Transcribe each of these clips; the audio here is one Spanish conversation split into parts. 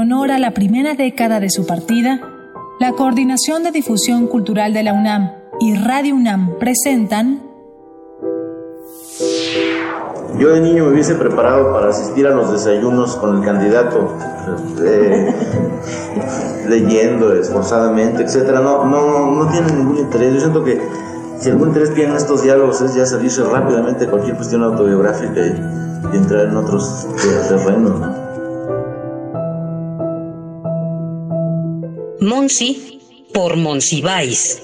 honor a la primera década de su partida, la Coordinación de Difusión Cultural de la UNAM y Radio UNAM presentan yo de niño me hubiese preparado para asistir a los desayunos con el candidato, eh, leyendo esforzadamente, etcétera. No, no, no tiene ningún interés. Yo siento que si algún interés tienen estos diálogos es ya salirse rápidamente de cualquier cuestión autobiográfica y, entrar en otros terrenos. ¿no? Monsi por Monsiváis.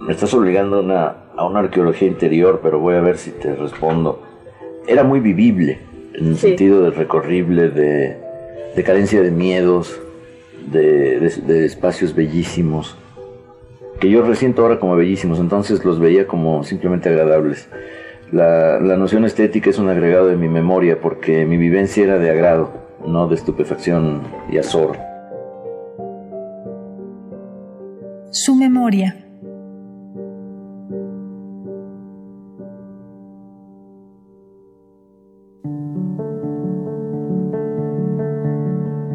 Me estás obligando a una arqueología interior, pero voy a ver si te respondo. Era muy vivible, en el sentido de recorrible, de, carencia de miedos, de, espacios bellísimos, que yo resiento ahora como bellísimos, entonces los veía como simplemente agradables. La, la noción estética es un agregado de mi memoria, porque mi vivencia era de agrado, no de estupefacción y azor. Su memoria.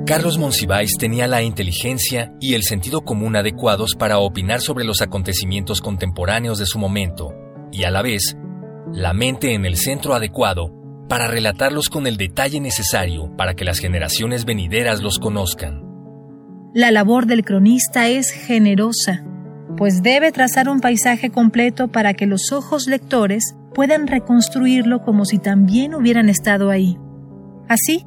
Carlos Monsiváis tenía la inteligencia y el sentido común adecuados para opinar sobre los acontecimientos contemporáneos de su momento, y a la vez, la mente en el centro adecuado para relatarlos con el detalle necesario para que las generaciones venideras los conozcan. La labor del cronista es generosa, pues debe trazar un paisaje completo para que los ojos lectores puedan reconstruirlo como si también hubieran estado ahí. Así,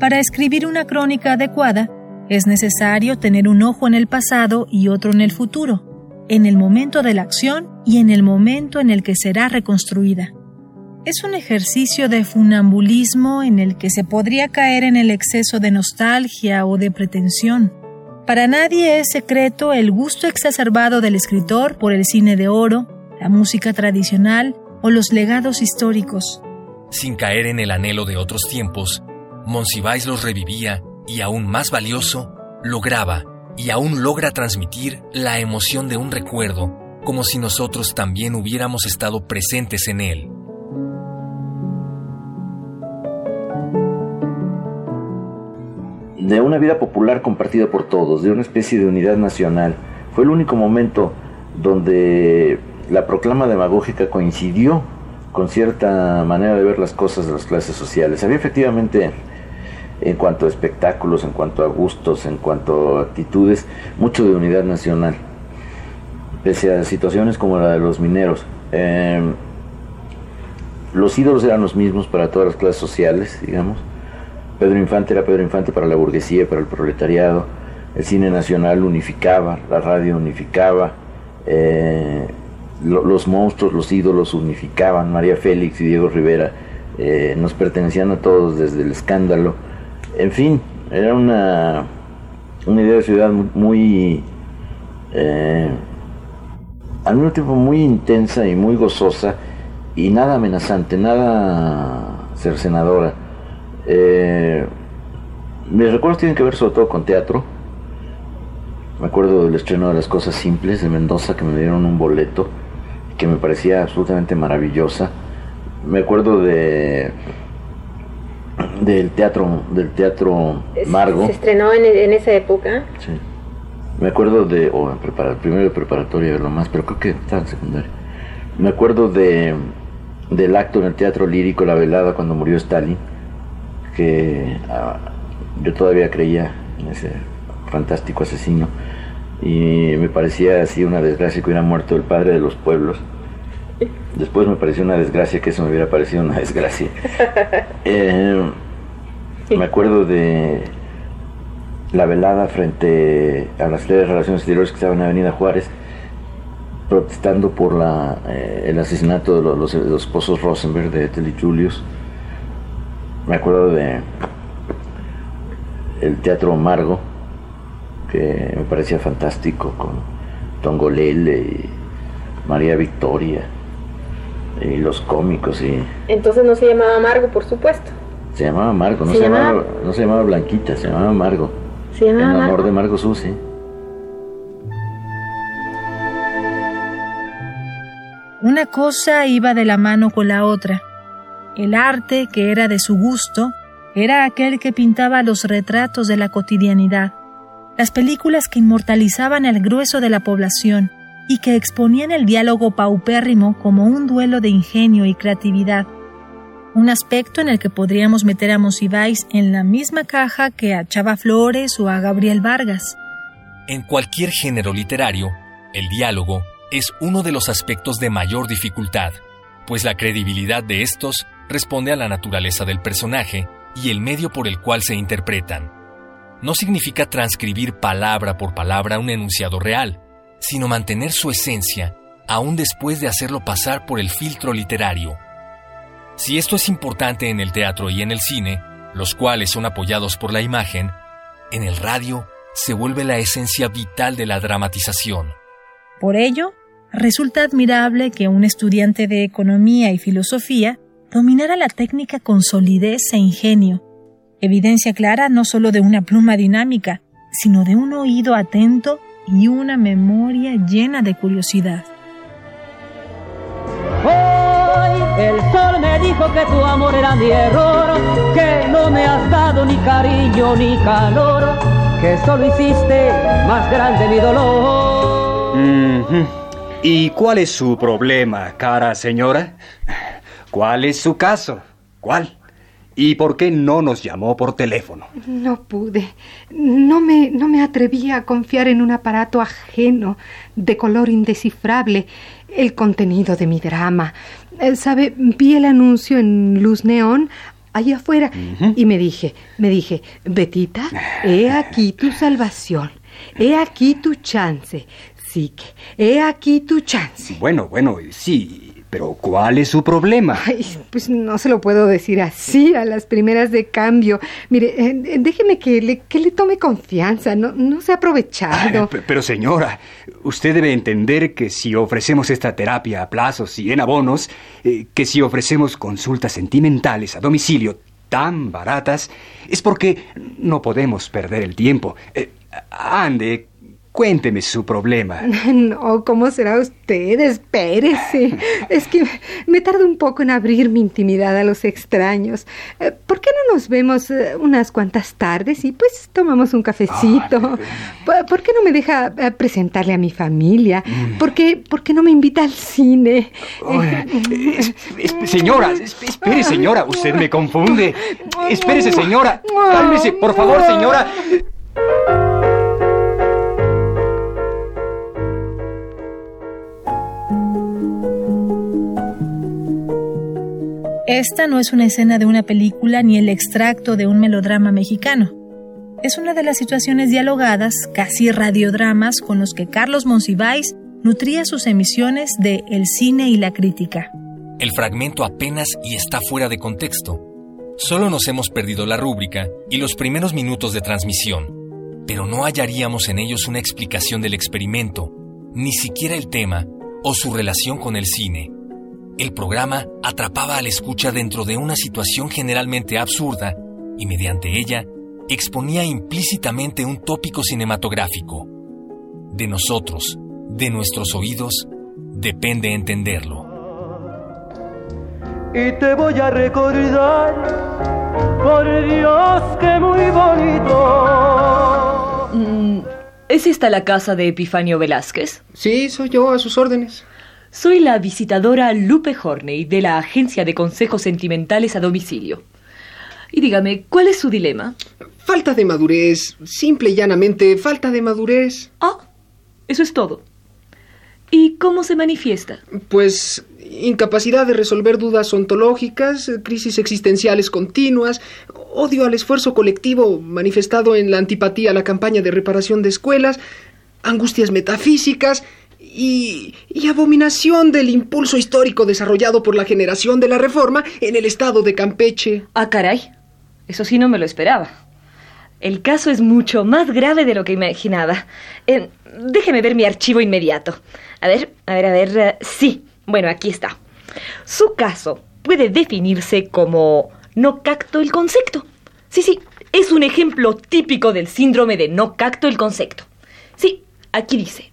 para escribir una crónica adecuada, es necesario tener un ojo en el pasado y otro en el futuro, en el momento de la acción y en el momento en el que será reconstruida. Es un ejercicio de funambulismo en el que se podría caer en el exceso de nostalgia o de pretensión. Para nadie es secreto el gusto exacerbado del escritor por el cine de oro, la música tradicional o los legados históricos. Sin caer en el anhelo de otros tiempos, Monsiváis los revivía y aún más valioso, lograba y aún logra transmitir la emoción de un recuerdo como si nosotros también hubiéramos estado presentes en él. De una vida popular compartida por todos, de una especie de unidad nacional, fue el único momento donde la proclama demagógica coincidió con cierta manera de ver las cosas de las clases sociales. Había efectivamente en cuanto a espectáculos, en cuanto a gustos, en cuanto a actitudes, mucho de unidad nacional, pese a situaciones como la de los mineros. Em, los ídolos eran los mismos para todas las clases sociales, digamos. Pedro Infante era Pedro Infante para la burguesía, para el proletariado. El cine nacional unificaba, la radio unificaba, eh, los monstruos, los ídolos unificaban. María Félix y Diego Rivera eh, nos pertenecían a todos desde el escándalo en fin, era una, una idea de ciudad muy, eh, al mismo tiempo muy intensa y muy gozosa y nada amenazante, nada cercenadora. Eh, mis recuerdos tienen que ver sobre todo con teatro. Me acuerdo del estreno de Las Cosas Simples de Mendoza que me dieron un boleto que me parecía absolutamente maravillosa. Me acuerdo de del teatro del teatro Margo. Se estrenó en, esa época. Sí. Me acuerdo de, o en primero de preparatoria lo más, pero creo que estaba en secundaria. Me acuerdo de del acto en el teatro lírico La velada cuando murió Stalin, que ah, yo todavía creía en ese fantástico asesino y me parecía así una desgracia que hubiera muerto el padre de los pueblos Después me pareció una desgracia que eso me hubiera parecido una desgracia. Eh, me acuerdo de la velada frente a las leyes de relaciones exteriores que estaban en Avenida Juárez, protestando por la, eh, el asesinato de los, los, los, esposos Rosenberg de Ethel y Julius. Me acuerdo de el Teatro Margo, que me parecía fantástico, con Tongolele y María Victoria y los cómicos y entonces no se llamaba Margo por supuesto. Se llamaba Margo no se, llamaba? no se llamaba Blanquita se llamaba Margo se llamaba en honor de Margo Susi. Una cosa iba de la mano con la otra el arte que era de su gusto era aquel que pintaba los retratos de la cotidianidad, las películas que inmortalizaban el grueso de la población y que exponían el diálogo paupérrimo como un duelo de ingenio y creatividad, un aspecto en el que podríamos meter a Monsiváis en la misma caja que a Chava Flores o a Gabriel Vargas. En cualquier género literario, el diálogo es uno de los aspectos de mayor dificultad, pues la credibilidad de estos responde a la naturaleza del personaje y el medio por el cual se interpretan. No significa transcribir palabra por palabra un enunciado real, sino mantener su esencia aún después de hacerlo pasar por el filtro literario. Si esto es importante en el teatro y en el cine, los cuales son apoyados por la imagen, en el radio se vuelve la esencia vital de la dramatización. Por ello, resulta admirable que un estudiante de economía y filosofía dominara la técnica con solidez e ingenio, evidencia clara no solo de una pluma dinámica, sino de un oído atento y una memoria llena de curiosidad. Hoy el sol me dijo que tu amor era mi error, que no me has dado ni cariño ni calor, que solo hiciste más grande mi dolor. ¿Y cuál es su problema, cara señora? ¿Cuál es su caso? ¿Cuál? ¿Y por qué no nos llamó por teléfono? No pude. No me, no me atreví a confiar en un aparato ajeno, de color indescifrable, el contenido de mi drama. Eh, ¿Sabe? Vi el anuncio en luz neón ahí afuera y me dije, me dije, Betita, he aquí tu salvación. He aquí tu chance. Sí, que he aquí tu chance. Bueno, bueno, sí, pero ¿cuál es su problema? Ay, pues no se lo puedo decir así a las primeras de cambio. Mire, eh, eh, déjeme que le, que le tome confianza, no, no se ha aprovechado. pero señora, usted debe entender que si ofrecemos esta terapia a plazos y en abonos, eh, que si ofrecemos consultas sentimentales a domicilio tan baratas, es porque no podemos perder el tiempo. ande, Cuénteme su problema. No, ¿cómo será usted? Espérese. Es que me tardo un poco en abrir mi intimidad a los extraños. Eh, ¿Por qué no nos vemos eh, unas cuantas tardes y pues tomamos un cafecito? ¿Por qué no me deja eh, presentarle a mi familia? Mm. ¿Por qué, ¿Por qué no me invita al cine? señora, espere, señora. Usted me confunde. Espérese, señora. Cálmese, por favor, señora. Esta no es una escena de una película ni el extracto de un melodrama mexicano. Es una de las situaciones dialogadas, casi radiodramas, con los que Carlos Monsiváis nutría sus emisiones de El cine y la crítica. El fragmento apenas y está fuera de contexto. Solo nos hemos perdido la rúbrica y los primeros minutos de transmisión, pero no hallaríamos en ellos una explicación del experimento, ni siquiera el tema o su relación con el cine. El programa atrapaba al escucha dentro de una situación generalmente absurda y mediante ella exponía implícitamente un tópico cinematográfico. De nosotros, de nuestros oídos, depende entenderlo. Y te voy a recordar, por Dios que muy bonito. Mm, ¿Es esta la casa de Epifanio Velázquez? Sí, soy yo, a sus órdenes. Soy la visitadora Lupe Horney de la Agencia de Consejos Sentimentales a Domicilio. Y dígame, ¿cuál es su dilema? Falta de madurez. Simple y llanamente, falta de madurez. Ah, eso es todo. ¿Y cómo se manifiesta? Pues incapacidad de resolver dudas ontológicas, crisis existenciales continuas, odio al esfuerzo colectivo manifestado en la antipatía a la campaña de reparación de escuelas, angustias metafísicas y, abominación del impulso histórico desarrollado por la generación de la Reforma en el estado de Campeche. Ah, caray. Eso sí no me lo esperaba. El caso es mucho más grave de lo que imaginaba. Eh, déjeme ver mi archivo inmediato. A ver, a ver, a ver. Eh, sí, bueno, aquí está. Su caso puede definirse como no cacto el concepto. Sí, sí, es un ejemplo típico del síndrome de no cacto el concepto. Sí, aquí dice.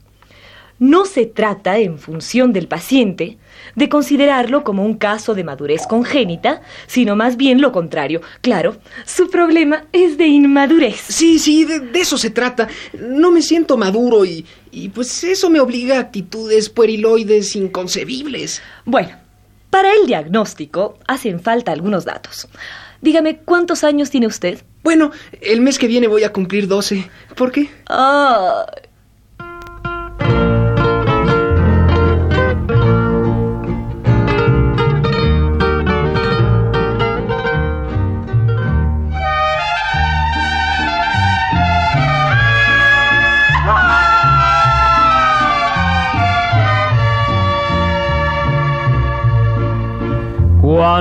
No se trata, en función del paciente, de considerarlo como un caso de madurez congénita, sino más bien lo contrario. Claro, su problema es de inmadurez. Sí, sí, de, de eso se trata. No me siento maduro y, y pues eso me obliga a actitudes pueriloides inconcebibles. Bueno, para el diagnóstico hacen falta algunos datos. Dígame, ¿cuántos años tiene usted? Bueno, el mes que viene voy a cumplir 12. ¿Por qué? Ah.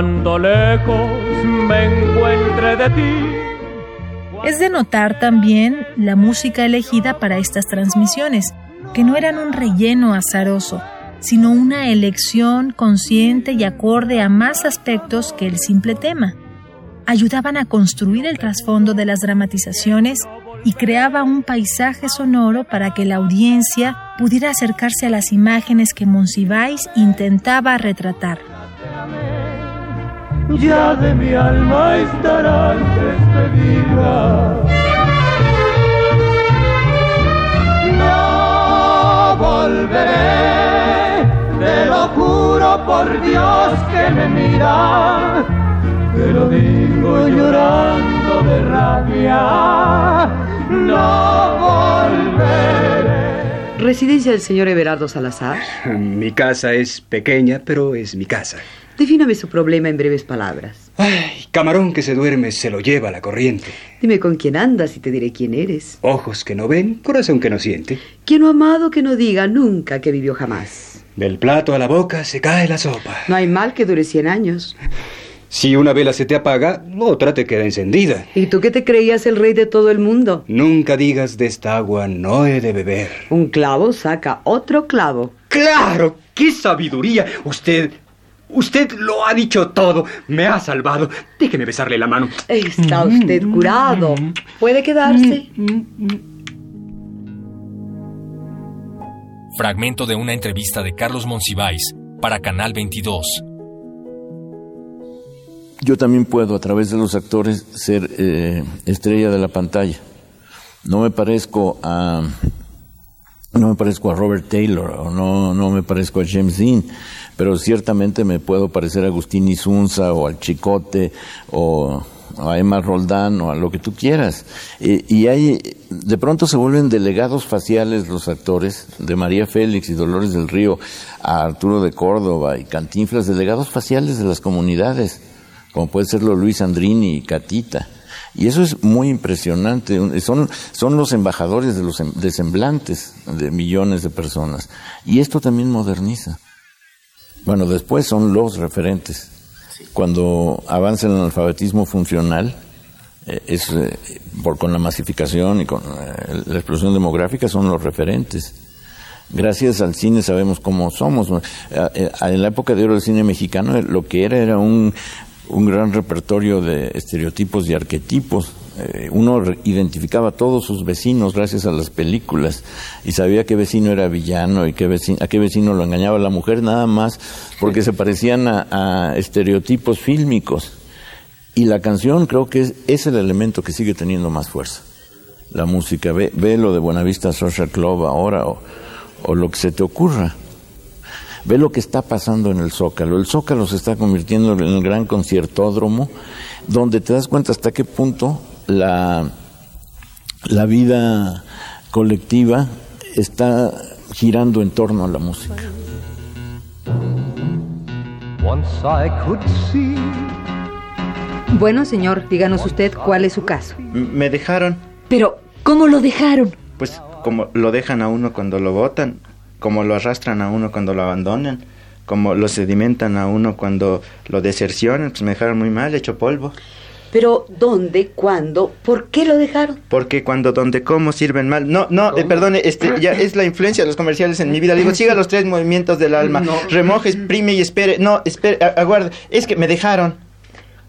Cuando lejos me encuentre de ti. Es de notar también la música elegida para estas transmisiones, que no eran un relleno azaroso, sino una elección consciente y acorde a más aspectos que el simple tema. Ayudaban a construir el trasfondo de las dramatizaciones y creaba un paisaje sonoro para que la audiencia pudiera acercarse a las imágenes que Monsiváis intentaba retratar. Ya de mi alma estarás despedida. No volveré, te lo juro por Dios que me mira. Te lo digo llorando de rabia. No volveré. ¿Residencia del señor Everardo Salazar? Mi casa es pequeña, pero es mi casa. Defíname su problema en breves palabras. Ay, camarón que se duerme se lo lleva la corriente. Dime con quién andas y te diré quién eres. Ojos que no ven, corazón que no siente. Quien no ha amado que no diga nunca que vivió jamás. Del plato a la boca se cae la sopa. No hay mal que dure cien años. Si una vela se te apaga, otra te queda encendida. ¿Y tú qué te creías el rey de todo el mundo? Nunca digas de esta agua no he de beber. Un clavo saca otro clavo. ¡Claro! ¡Qué sabiduría! Usted Usted lo ha dicho todo. Me ha salvado. Déjeme besarle la mano. Está usted curado. ¿Puede quedarse? Fragmento de una entrevista de Carlos Monsiváis para Canal 22. Yo también puedo, a través de los actores, ser eh, estrella de la pantalla. No me parezco a no me parezco a Robert Taylor o no, no me parezco a James Dean, pero ciertamente me puedo parecer a Agustín Isunza o al Chicote o a Emma Roldán o a lo que tú quieras. Y, hay, de pronto se vuelven delegados faciales los actores, de María Félix y Dolores del Río a Arturo de Córdoba y Cantinflas, delegados faciales de las comunidades, como puede serlo Luis Andrini y Catita. Y eso es muy impresionante. Son, son los embajadores de los em, de semblantes de millones de personas. Y esto también moderniza. Bueno, después son los referentes. Cuando avanza el analfabetismo funcional, eh, es, eh, por, con la masificación y con eh, la explosión demográfica, son los referentes. Gracias al cine sabemos cómo somos. En la época de oro del cine mexicano, lo que era era un, un gran repertorio de estereotipos y arquetipos. Eh, uno identificaba a todos sus vecinos gracias a las películas y sabía qué vecino era villano y qué vecino, a qué vecino lo engañaba la mujer, nada más porque se parecían a, estereotipos fílmicos. Y la canción creo que es, es, el elemento que sigue teniendo más fuerza. La música, ve, ve lo de Buenavista Social Club ahora o, o lo que se te ocurra. Ve lo que está pasando en el Zócalo. El Zócalo se está convirtiendo en el gran conciertódromo, donde te das cuenta hasta qué punto la, la vida colectiva está girando en torno a la música. Bueno, señor, díganos usted cuál es su caso. Me dejaron. Pero, ¿cómo lo dejaron? Pues como lo dejan a uno cuando lo votan, como lo arrastran a uno cuando lo abandonan, como lo sedimentan a uno cuando lo desercionan, pues me dejaron muy mal, hecho polvo. Pero ¿dónde, cuándo, por qué lo dejaron? Porque cuando, donde, cómo sirven mal. No, no, eh, perdone, este, ya es la influencia de los comerciales en mi vida. Le digo, siga los tres movimientos del alma. No. Remoje, exprime y espere. No, espere, aguarde. Es que me dejaron.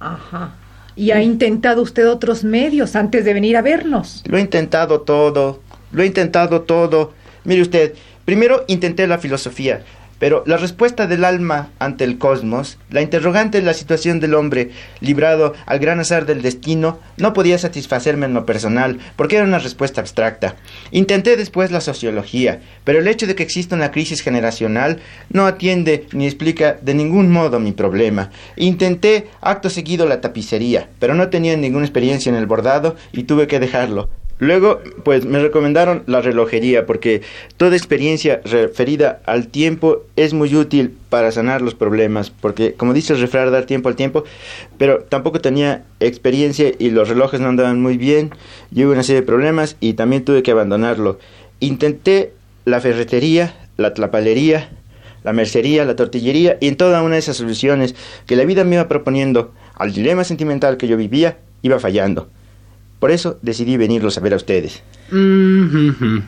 Ajá. ¿Y ha intentado usted otros medios antes de venir a vernos? Lo he intentado todo. Lo he intentado todo. Mire usted, Primero intenté la filosofía, pero la respuesta del alma ante el cosmos, la interrogante de la situación del hombre librado al gran azar del destino, no podía satisfacerme en lo personal, porque era una respuesta abstracta. Intenté después la sociología, pero el hecho de que exista una crisis generacional no atiende ni explica de ningún modo mi problema. Intenté acto seguido la tapicería, pero no tenía ninguna experiencia en el bordado y tuve que dejarlo. Luego, pues me recomendaron la relojería porque toda experiencia referida al tiempo es muy útil para sanar los problemas, porque como dice el refrán, dar tiempo al tiempo, pero tampoco tenía experiencia y los relojes no andaban muy bien, y hubo una serie de problemas y también tuve que abandonarlo. Intenté la ferretería, la tlapalería, la mercería, la tortillería y en toda una de esas soluciones que la vida me iba proponiendo al dilema sentimental que yo vivía, iba fallando. Por eso decidí venirlos a ver a ustedes. Mm,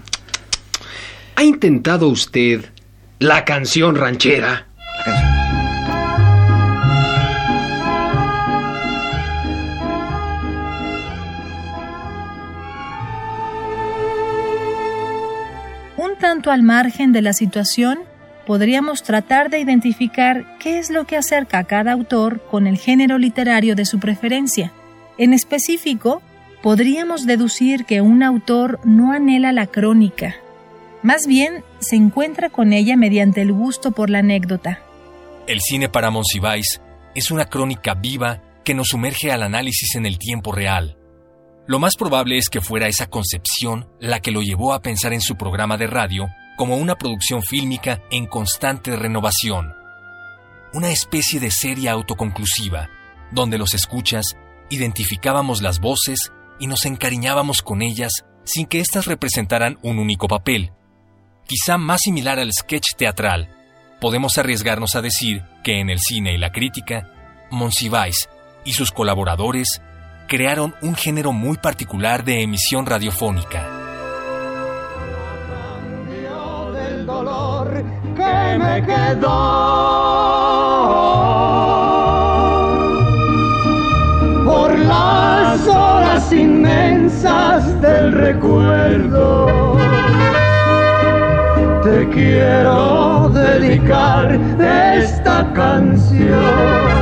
¿Ha intentado usted la canción ranchera? Un tanto al margen de la situación, podríamos tratar de identificar qué es lo que acerca a cada autor con el género literario de su preferencia. En específico, podríamos deducir que un autor no anhela la crónica, más bien se encuentra con ella mediante el gusto por la anécdota. El cine para Monsiváis es una crónica viva que nos sumerge al análisis en el tiempo real. Lo más probable es que fuera esa concepción la que lo llevó a pensar en su programa de radio como una producción fílmica en constante renovación. Una especie de serie autoconclusiva, donde los escuchas identificábamos las voces y nos encariñábamos con ellas sin que éstas representaran un único papel. Quizá más similar al sketch teatral, podemos arriesgarnos a decir que en el cine y la crítica, Monsiváis y sus colaboradores crearon un género muy particular de emisión radiofónica. que me quedó del recuerdo. Te quiero dedicar esta canción.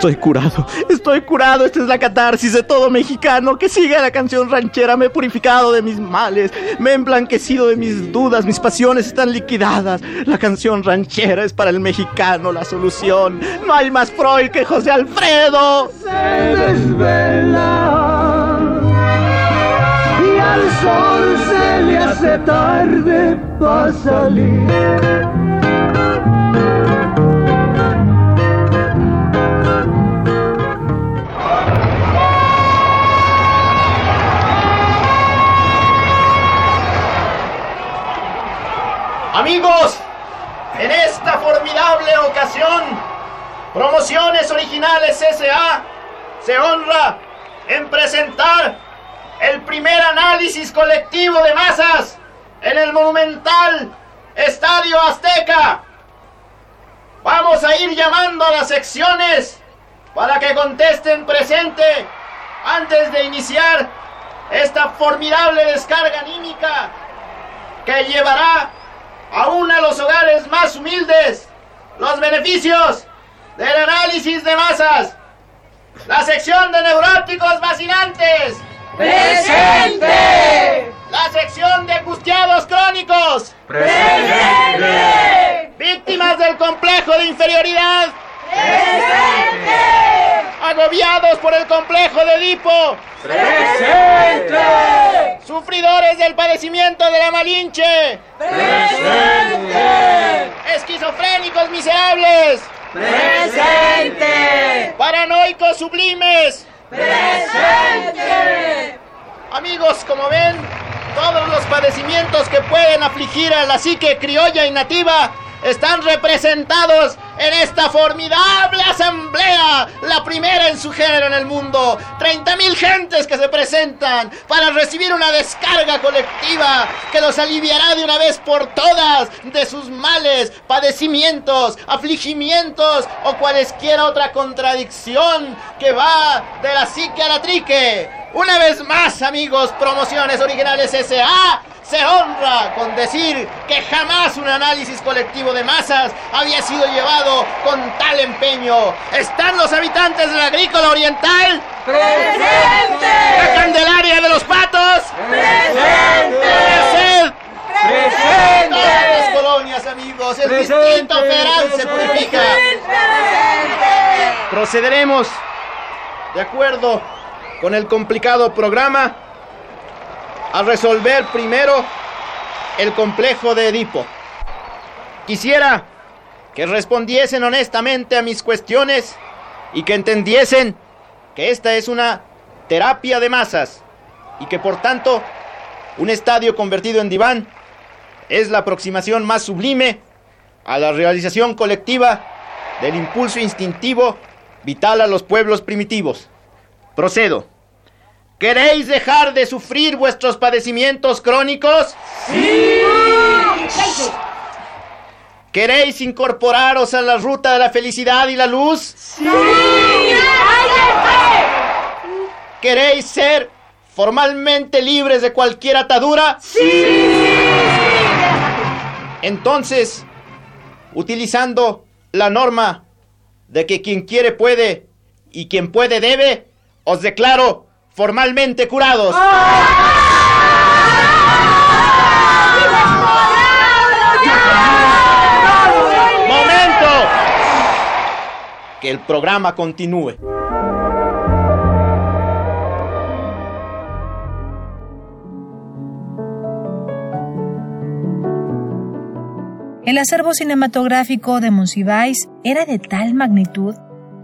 Estoy curado, estoy curado. Esta es la catarsis de todo mexicano. Que siga la canción ranchera. Me he purificado de mis males. Me he emblanquecido de mis dudas. Mis pasiones están liquidadas. La canción ranchera es para el mexicano la solución. No hay más Freud que José Alfredo. se desvela y al sol se le hace tarde para salir. Amigos, en esta formidable ocasión, Promociones Originales S.A. se honra en presentar el primer análisis colectivo de masas en el monumental Estadio Azteca. Vamos a ir llamando a las secciones para que contesten presente antes de iniciar esta formidable descarga anímica que llevará aún a los hogares más humildes los beneficios del análisis de masas. La sección de neuróticos vacilantes. ¡Presente! La sección de angustiados crónicos. ¡Presente! Víctimas del complejo de inferioridad. ¡Presente! Agobiados por el complejo de Edipo. ¡Presente! Sufridores del padecimiento de la Malinche. ¡Presente! Esquizofrénicos miserables. ¡Presente! Paranoicos sublimes. ¡Presente! Amigos, como ven, todos los padecimientos que pueden afligir a la psique criolla y nativa están representados en esta formidable asamblea, la primera en su género en el mundo. 30.000 gentes que se presentan para recibir una descarga colectiva que los aliviará de una vez por todas de sus males, padecimientos, afligimientos o cualesquiera otra contradicción que va de la psique a la trique. Una vez más, amigos, Promociones Originales S.A. se honra con decir que jamás un análisis colectivo de masas había sido llevado con tal empeño. ¿Están los habitantes de la agrícola oriental? ¡Presente! ¿La Candelaria de los Patos? ¡Presente! ¡Presente! Todas las colonias, amigos. El ¡Presente! distinto federal se purifica. Procederemos, de acuerdo con el complicado programa, a resolver primero el complejo de Edipo. Quisiera que respondiesen honestamente a mis cuestiones y que entendiesen que esta es una terapia de masas y que por tanto un estadio convertido en diván es la aproximación más sublime a la realización colectiva del impulso instintivo vital a los pueblos primitivos. Procedo. ¿Queréis dejar de sufrir vuestros padecimientos crónicos? ¡Sí! ¿Queréis incorporaros a la ruta de la felicidad y la luz? ¡Sí! ¿Queréis ser formalmente libres de cualquier atadura? ¡Sí! Entonces, utilizando la norma de que quien quiere puede y quien puede debe, os declaro formalmente curados. ¡Momento! Que el programa continúe. El acervo cinematográfico de Monsiváis era de tal magnitud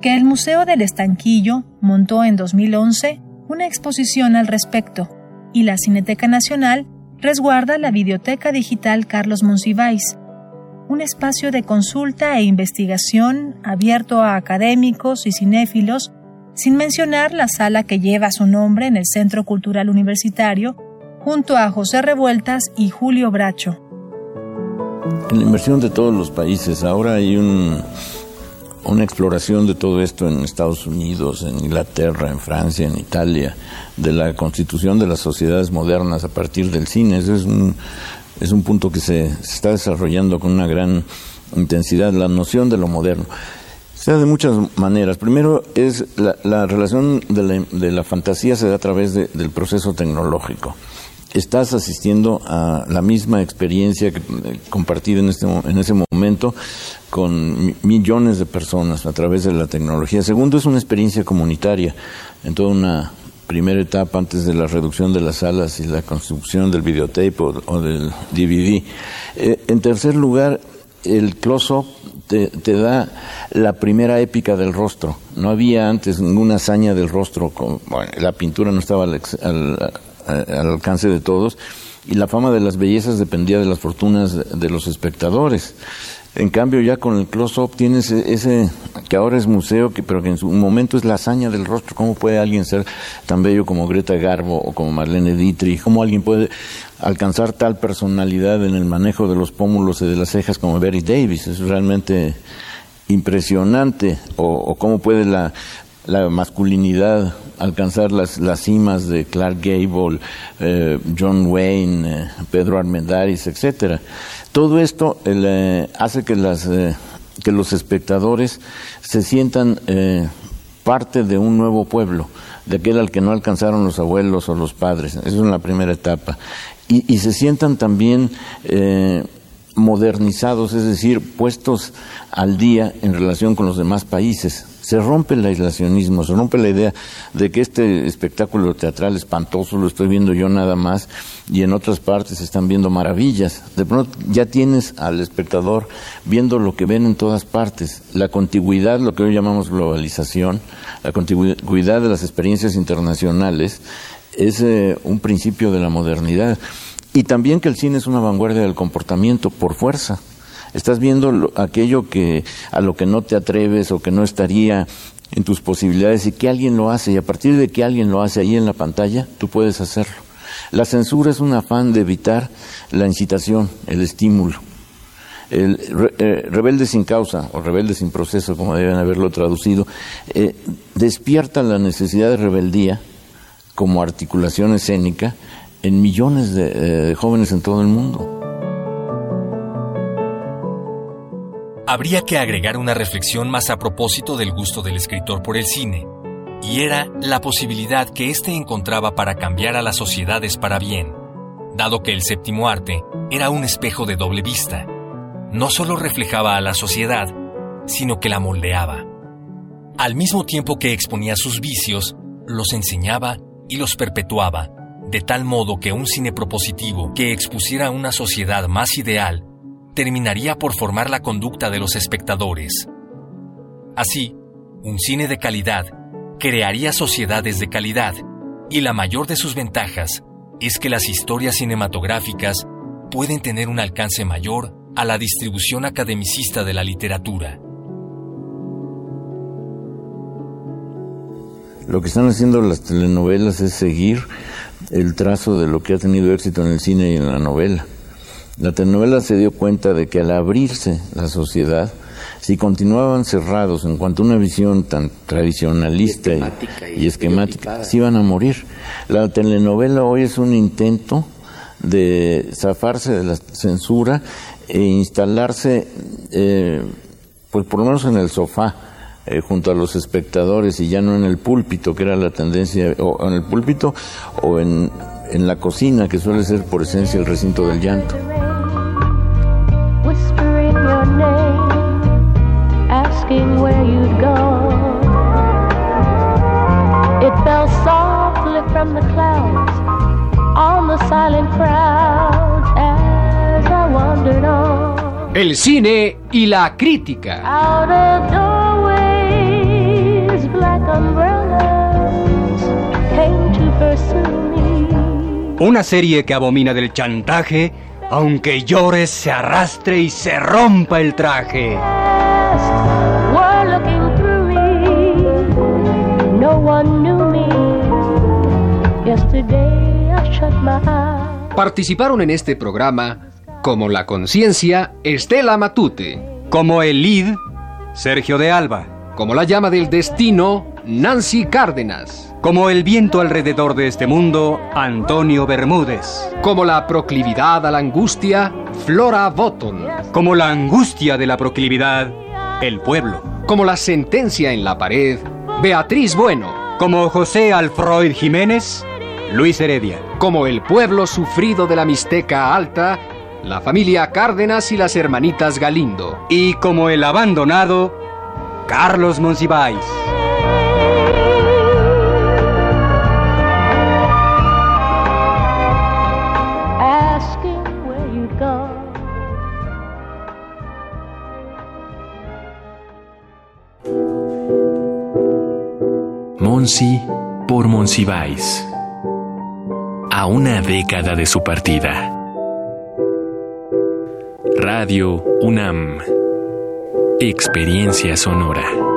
que el Museo del Estanquillo montó en 2011 una exposición al respecto y la Cineteca Nacional resguarda la Videoteca Digital Carlos Monsiváis, un espacio de consulta e investigación abierto a académicos y cinéfilos, sin mencionar la sala que lleva su nombre en el Centro Cultural Universitario, junto a José Revueltas y Julio Bracho. En la inversión de todos los países, ahora hay un, una exploración de todo esto en Estados Unidos, en Inglaterra, en Francia, en Italia, de la constitución de las sociedades modernas a partir del cine. Ese es un, es un punto que se, se está desarrollando con una gran intensidad, la noción de lo moderno. Se da de muchas maneras. Primero es la, la relación de la, de la fantasía se da a través de- del proceso tecnológico estás asistiendo a la misma experiencia que, eh, compartida en, este, en ese momento con mi- millones de personas a través de la tecnología. Segundo, es una experiencia comunitaria en toda una primera etapa antes de la reducción de las salas y la construcción del videotape o, o del DVD. Eh, en tercer lugar, el close-up te, da la primera épica del rostro. No había antes ninguna hazaña del rostro. Con, la pintura no estaba al- al alcance de todos y la fama de las bellezas dependía de las fortunas de, los espectadores. En cambio, ya con el close-up tienes e- ese que ahora es museo, que, pero que en su momento es la hazaña del rostro. ¿Cómo puede alguien ser tan bello como Greta Garbo o como Marlene Dietrich? ¿Cómo alguien puede alcanzar tal personalidad en el manejo de los pómulos y de las cejas como Betty Davis? Es realmente impresionante. O, o cómo puede la masculinidad alcanzar las, las cimas de Clark Gable, eh, John Wayne, eh, Pedro Armendáriz, etcétera. Todo esto eh, hace que las que los espectadores se sientan parte de un nuevo pueblo, de aquel al que no alcanzaron los abuelos o los padres. Esa es la primera etapa. Y, y se sientan también modernizados, es decir, puestos al día en relación con los demás países. Se rompe el aislacionismo, se rompe la idea de que este espectáculo teatral espantoso lo estoy viendo yo nada más y en otras partes están viendo maravillas. De pronto ya tienes al espectador viendo lo que ven en todas partes. La contigüidad, lo que hoy llamamos globalización, la contigüidad de las experiencias internacionales es eh, un principio de la modernidad. Y también que el cine es una vanguardia del comportamiento por fuerza. Estás viendo lo- aquello que a lo que no te atreves o que no estaría en tus posibilidades y que alguien lo hace y a partir de que alguien lo hace ahí en la pantalla, tú puedes hacerlo. La censura es un afán de evitar la incitación, el estímulo. El eh, rebelde sin causa o rebelde sin proceso, como deben haberlo traducido, eh, despierta la necesidad de rebeldía como articulación escénica en millones de, eh, de jóvenes en todo el mundo. Habría que agregar una reflexión más a propósito del gusto del escritor por el cine, y era la posibilidad que éste encontraba para cambiar a las sociedades para bien, dado que el séptimo arte era un espejo de doble vista. No solo reflejaba a la sociedad, sino que la moldeaba. Al mismo tiempo que exponía sus vicios, los enseñaba y los perpetuaba, de tal modo que un cine propositivo que expusiera una sociedad más ideal terminaría por formar la conducta de los espectadores. Así, un cine de calidad crearía sociedades de calidad, y la mayor de sus ventajas es que las historias cinematográficas pueden tener un alcance mayor a la distribución academicista de la literatura. Lo que están haciendo las telenovelas es seguir el trazo de lo que ha tenido éxito en el cine y en la novela. La telenovela se dio cuenta de que al abrirse la sociedad, si continuaban cerrados en cuanto a una visión tan tradicionalista y esquemática, y, y esquemática se iban a morir. La telenovela hoy es un intento de zafarse de la censura e instalarse, eh, pues por lo menos en el sofá, eh, junto a los espectadores y ya no en el púlpito, que era la tendencia, o en el púlpito o en, en la cocina, que suele ser por esencia el recinto del llanto. Asking where you'd go. It fell softly from the clouds on the silent crowds as I wandered on. El cine y la crítica. Out of doorways, black umbrellas came to pursue me. Una serie que abomina del chantaje, aunque llores, se arrastre y se rompa el traje. Participaron en este programa como La Conciencia, Estela Matute. Como el Lid, Sergio de Alba. Como La Llama del Destino, Nancy Cárdenas. Como el viento alrededor de este mundo, Antonio Bermúdez. Como la proclividad a la angustia, Flora Botton. Como la angustia de la proclividad, el pueblo. Como la sentencia en la pared, Beatriz Bueno. Como José Alfroid Jiménez, Luis Heredia. Como el pueblo sufrido de la Mixteca Alta, la familia Cárdenas y las hermanitas Galindo. Y como el abandonado, Carlos Monsiváis. Por Monsiváis. A una década de su partida. Radio UNAM. Experiencia sonora.